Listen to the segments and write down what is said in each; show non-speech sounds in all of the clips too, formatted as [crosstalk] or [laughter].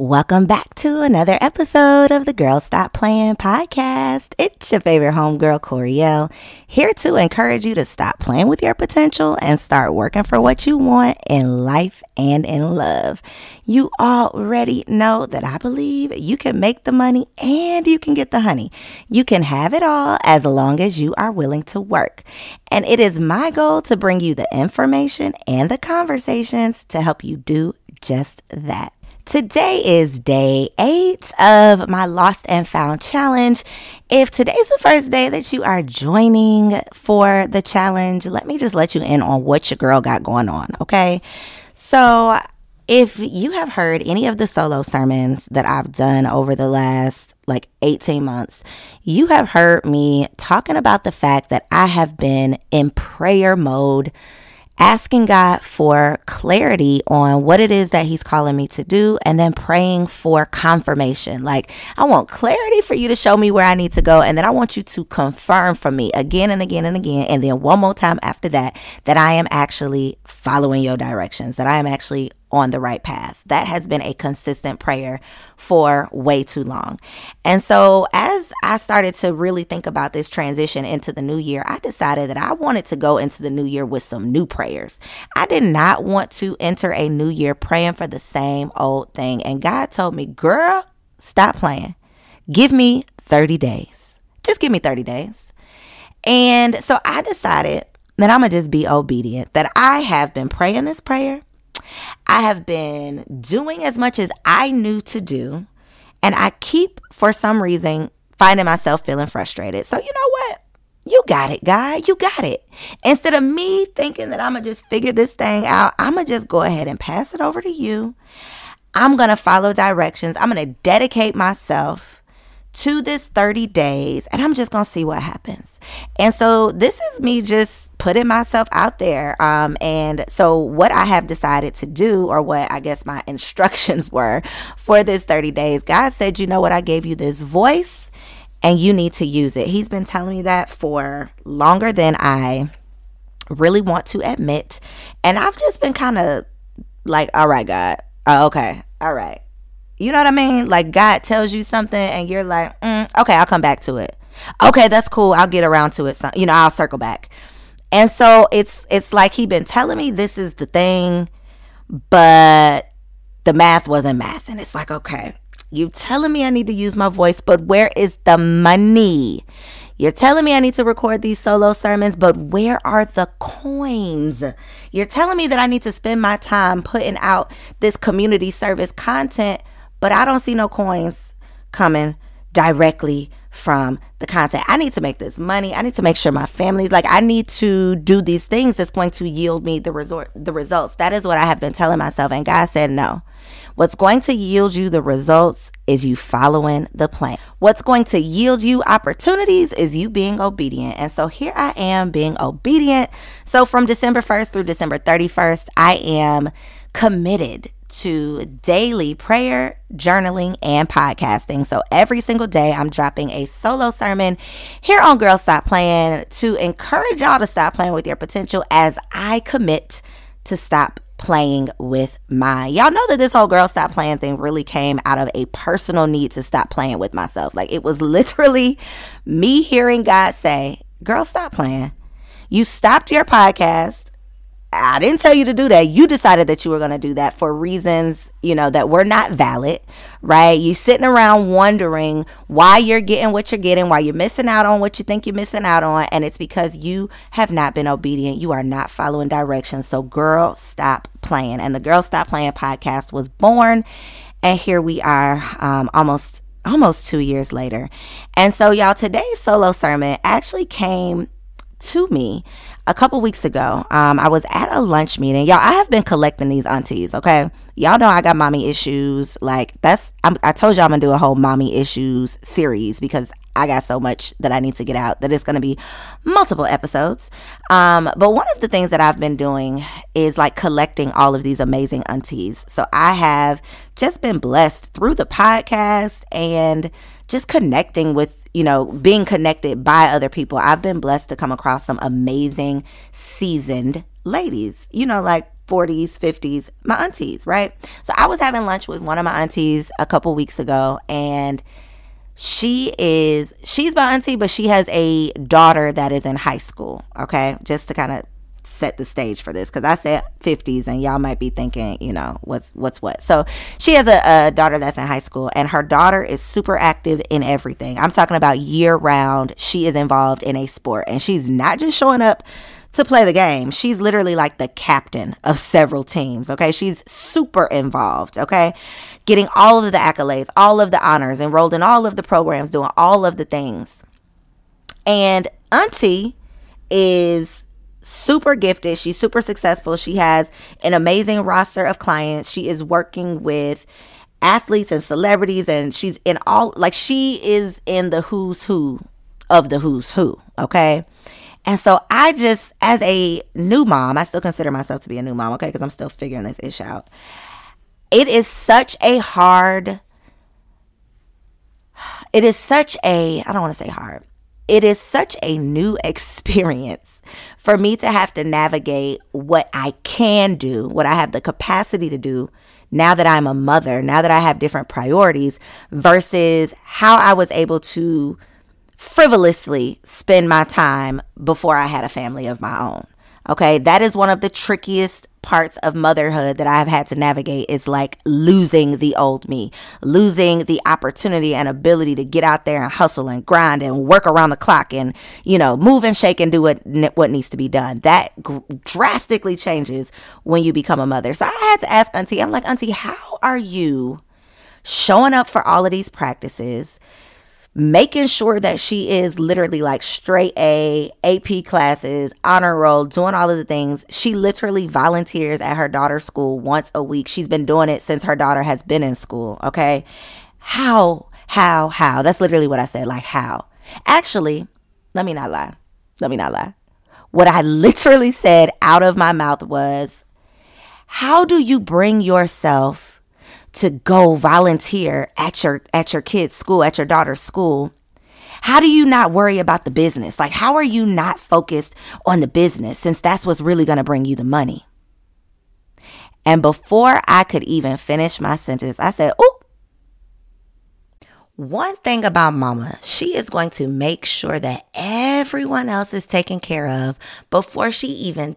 Welcome back to another episode of the Girl Stop Playing podcast. It's your favorite homegirl, Coriel, here to encourage you to stop playing with your potential and start working for what you want in life and in love. You already know that I believe you can make the money and you can get the honey. You can have it all as long as you are willing to work. And it is my goal to bring you the information and the conversations to help you do just that. Today is day eight of my Lost and Found challenge. If today's the first day that you are joining for the challenge, let me just let you in on what your girl got going on, okay? So, if you have heard any of the solo sermons that I've done over the last like 18 months, you have heard me talking about the fact that I have been in prayer mode asking God for clarity on what it is that He's calling me to do, and then praying for confirmation. Like, I want clarity for you to show me where I need to go, and then I want you to confirm for me again and again and again, and then one more time after that, that I am actually following your directions, that I am actually on the right path. That has been a consistent prayer for way too long. And so, as I started to really think about this transition into the new year, I decided that I wanted to go into the new year with some new prayers. I did not want to enter a new year praying for the same old thing. And God told me, girl, stop playing. Give me 30 days. Just give me 30 days. And so I decided that I'm going to just be obedient, that I have been praying this prayer I have been doing as much as I knew to do, and I keep, for some reason, finding myself feeling frustrated. So, you know what? You got it, God. You got it. Instead of me thinking that I'm going to just figure this thing out, I'm going to just go ahead and pass it over to you. I'm going to follow directions. I'm going to dedicate myself to this 30 days and I'm just going to see what happens. And so this is me just putting myself out there. Um, and so, what I have decided to do, or what I guess my [laughs] instructions were for this 30 days, God said, you know what, I gave you this voice and you need to use it. He's been telling me that for longer than I really want to admit. And I've just been kind of like, all right, God, oh, okay, all right. You know what I mean? Like God tells you something and you're like, mm, okay, I'll come back to it. Okay, that's cool. I'll get around to it. So, you know, I'll circle back. And so it's it's like he been telling me this is the thing, but the math wasn't math. And it's like, okay, you telling me I need to use my voice, but where is the money? You're telling me I need to record these solo sermons, but where are the coins? You're telling me that I need to spend my time putting out this community service content, but I don't see no coins coming directly from the content. I need to make this money. I need to make sure my family's like I need to do these things that's going to yield me the resort the results. That is what I have been telling myself and God said no. What's going to yield you the results is you following the plan. What's going to yield you opportunities is you being obedient. And so here I am being obedient. So from December 1st through December 31st, I am committed to daily prayer, journaling, and podcasting. So every single day, I'm dropping a solo sermon. Here on Girl Stop Playing to encourage y'all to stop playing with your potential as I commit to stop playing with my y'all know that this whole girl stop playing thing really came out of a personal need to stop playing with myself. Like it was literally me hearing god say girl stop playing. You stopped your podcast I didn't tell you to do that. You decided that you were going to do that for reasons, you know, that were not valid, right? You sitting around wondering why you're getting what you're getting, why you're missing out on what you think you're missing out on, and it's because you have not been obedient. You are not following directions. So, girl, stop playing. And the Girl Stop Playing podcast was born, and here we are, um, almost almost two years later. And so, y'all, today's solo sermon actually came to me a couple weeks ago. Um, I was at a lunch meeting. Y'all, I have been collecting these aunties, okay? Y'all know I got mommy issues. Like, that's, I'm, I told y'all I'm gonna do a whole mommy issues series because I got so much that I need to get out that it's to be multiple episodes. Um, but one of the things that I've been doing is like collecting all of these amazing aunties. So I have just been blessed through the podcast and just connecting with, you know, being connected by other people. I've been blessed to come across some amazing, seasoned ladies, you know, like 40s, 50s, my aunties, right? So I was having lunch with one of my aunties a couple weeks ago and she is she's my auntie but she has a daughter that is in high school okay just to kind of set the stage for this because I said 50s and y'all might be thinking, you know, what's what's what. So she has a, a, daughter that's in high school and her daughter is super active in everything. I'm talking about year round. She is involved in a sport and she's not just showing up to play the game. She's literally like the captain of several teams. Okay. She's super involved. Okay. Getting all of the accolades, all of the honors, enrolled in all of the programs, doing all of the things. And Auntie is super gifted. She's super successful. She has an amazing roster of clients. She is working with athletes and celebrities, and she's in all, like, she is in the who's who of the who's who. Okay. And so I just, as a new mom, I still consider myself to be a new mom, okay, because I'm still figuring this ish out. It is such a hard, it is such a, I don't want to say hard, it is such a new [laughs] experience for me to have to navigate what I can do, what I have the capacity to do now that I'm a mother, now that I have different priorities, versus how I was able to frivolously spend my time before I had a family of my own. Okay, that is one of the trickiest parts of motherhood that I've had to navigate is like losing the old me, losing the opportunity and ability to get out there and hustle and grind and work around the clock and, you know, move and shake and do what, what needs to be done. That drastically changes when you become a mother. So I had to ask Auntie, I'm like, Auntie, how are you showing up for all of these practices? Making sure that she is literally like straight A, AP classes, honor roll, doing all of the things. She literally volunteers at her daughter's school once a week. She's been doing it since her daughter has been in school. Okay. How, how, how? That's literally what I said. Like, how? Actually, let me not lie. Let me not lie. What I [laughs] literally said out of my mouth was, how do you bring yourself to go volunteer at your at your kid's school, at your daughter's school, how do you not worry about the business? Like how are you not focused on the business since that's what's really going to bring you the money? And before I could even finish my sentence, I said, "Oh, one thing about mama, she is going to make sure that everyone else is taken care of before she even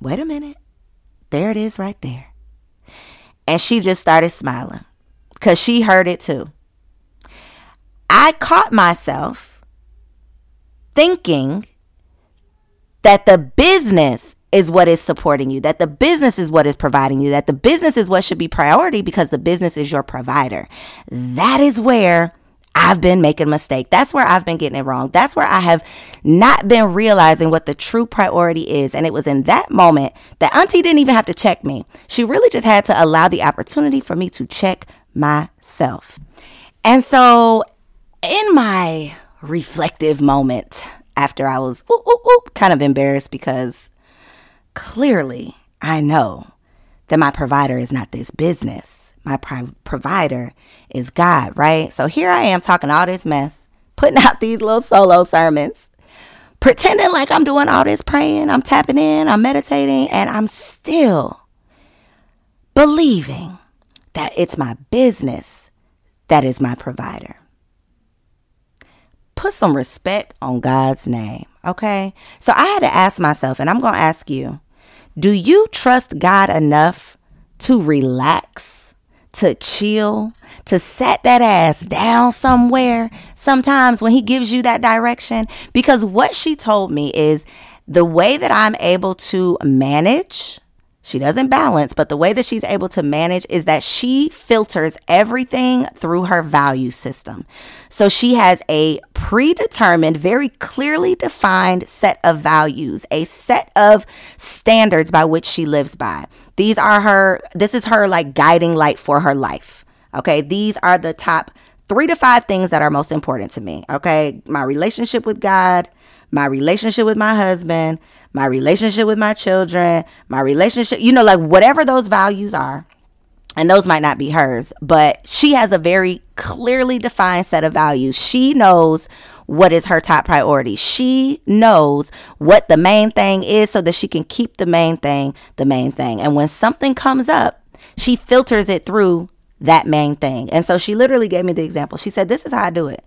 wait a minute. There it is right there. And she just started smiling because she heard it too. I caught myself thinking that the business is what is supporting you, that the business is what is providing you, that the business is what should be priority because the business is your provider. That is where I've been making a mistake. That's where I've been getting it wrong. That's where I have not been realizing what the true priority is. And it was in that moment that Auntie didn't even have to check me. She really just had to allow the opportunity for me to check myself. And so, in my reflective moment, after I was ooh, ooh, ooh, kind of embarrassed because clearly I know that my provider is not this business. My pri- provider is God, right? So here I am talking all this mess, putting out these little solo sermons, pretending like I'm doing all this praying, I'm tapping in, I'm meditating, and I'm still believing that it's my business that is my provider. Put some respect on God's name, okay? So I had to ask myself, and I'm going to ask you do you trust God enough to relax, to chill, to set that ass down somewhere sometimes when He gives you that direction? Because what she told me is the way that I'm able to manage she doesn't balance, but the way that she's able to manage is that she filters everything through her value system. So she has a predetermined, very clearly defined set of values, a set of standards by which she lives by. These are her, this is her like guiding light for her life. Okay. These are the top three to five things that are most important to me. Okay. My relationship with God, my relationship with my husband, my relationship with my children, my relationship, you know, like whatever those values are. And those might not be hers, but she has a very clearly defined set of values. She knows what is her top priority. She knows what the main thing is so that she can keep the main thing the main thing. And when something comes up, she filters it through that main thing. And so she literally gave me the example. She said, This is how I do it.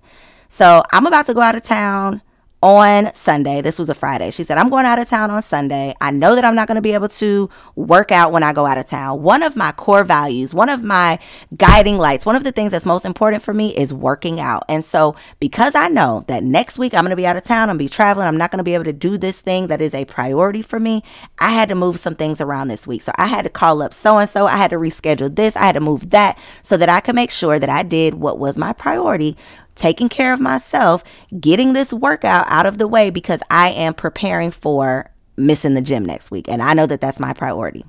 So I'm about to go out of town on Sunday. This was a Friday. She said, I'm going out of town on Sunday. I know that I'm not going to be able to work out when I go out of town. One of my core values, one of my guiding lights, one of the things that's most important for me is working out. And so, because I know that next week I'm going to be out of town, I'm going to be traveling, I'm not going to be able to do this thing that is a priority for me, I had to move some things around this week. So, I had to call up so and so, I had to reschedule this, I had to move that so that I could make sure that I did what was my priority taking care of myself, getting this workout out of the way because I am preparing for missing the gym next week. And I know that that's my priority.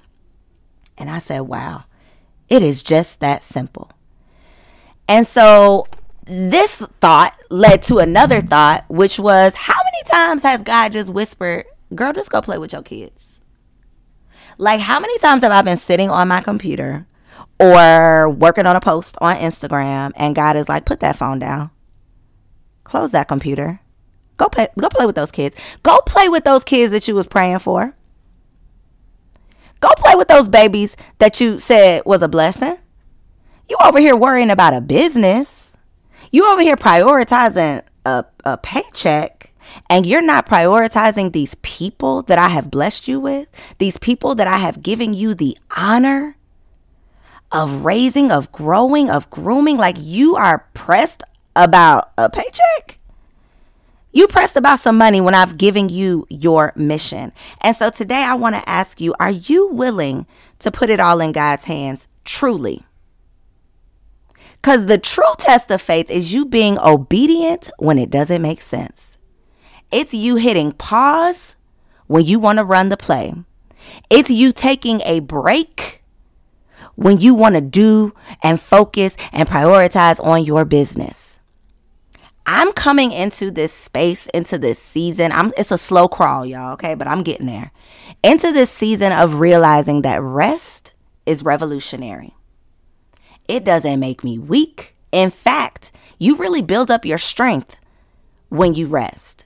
And I said, wow, it is just that simple. And so this thought led to another thought, which was how many times has God just whispered, girl, just go play with your kids? Like, how many times have I been sitting on my computer or working on a post on Instagram and God is like, put that phone down. Close that computer. Go play go play with those kids. Go play with those kids that you was praying for. Go play with those babies that you said was a blessing. You over here worrying about a business. You over here prioritizing a, a paycheck and you're not prioritizing these people that I have blessed you with, these people that I have given you the honor of raising, of growing, of grooming, like you are pressed about a paycheck. You pressed about some money when I've given you your mission. And so today I want to ask you are you willing to put it all in God's hands truly? Because the true test of faith is you being obedient when it doesn't make sense. It's you hitting pause when you want to run the play. It's you taking a break when you want to do and focus and prioritize on your business. I'm coming into this space, into this season. I'm it's a slow crawl, y'all, okay? But I'm getting there. Into this season of realizing that rest is revolutionary. It doesn't make me weak. In fact, you really build up your strength when you rest.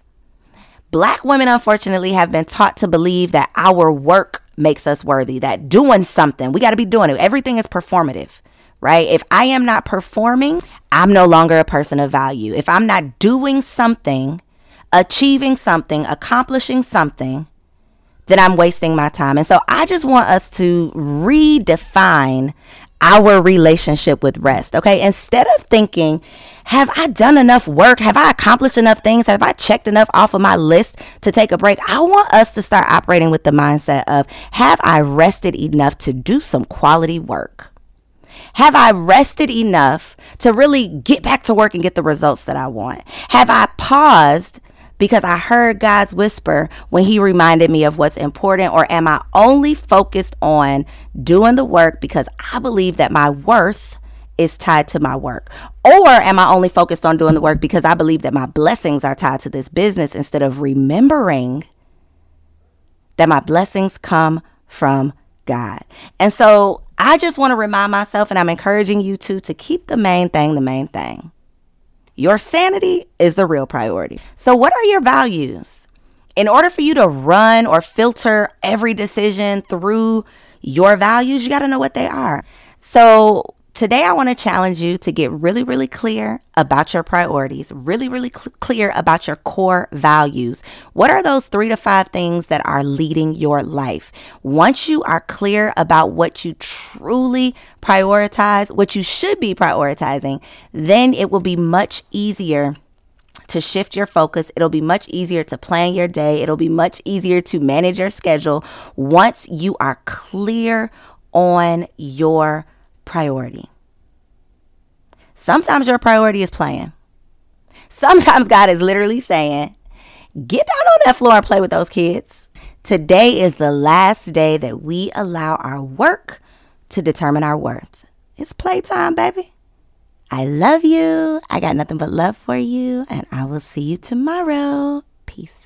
Black women, unfortunately, have been taught to believe that our work makes us worthy, that doing something, we got to be doing it. Everything is performative, right? If I am not performing, I'm no longer a person of value. If I'm not doing something, achieving something, accomplishing something, then I'm wasting my time. And so I just want us to redefine our relationship with rest. Okay. Instead of thinking, have I done enough work? Have I accomplished enough things? Have I checked enough off of my list to take a break? I want us to start operating with the mindset of, have I rested enough to do some quality work? Have I rested enough to really get back to work and get the results that I want? Have I paused because I heard God's whisper when He reminded me of what's important? Or am I only focused on doing the work because I believe that my worth is tied to my work? Or am I only focused on doing the work because I believe that my blessings are tied to this business instead of remembering that my blessings come from God? And so I just want to remind myself, and I'm encouraging you to, to keep the main thing the main thing. Your sanity is the real priority. So, what are your values? In order for you to run or filter every decision through your values, you got to know what they are. So, Today, I want to challenge you to get really, really clear about your priorities, really, really cl- clear about your core values. What are those three to five things that are leading your life? Once you are clear about what you truly prioritize, what you should be prioritizing, then it will be much easier to shift your focus. It'll be much easier to plan your day. It'll be much easier to manage your schedule once you are clear on your priority. Sometimes your priority is playing. Sometimes God is literally saying, get down on that floor and play with those kids. Today is the last day that we allow our work to determine our worth. It's playtime, baby. I love you. I got nothing but love for you, and I will see you tomorrow. Peace.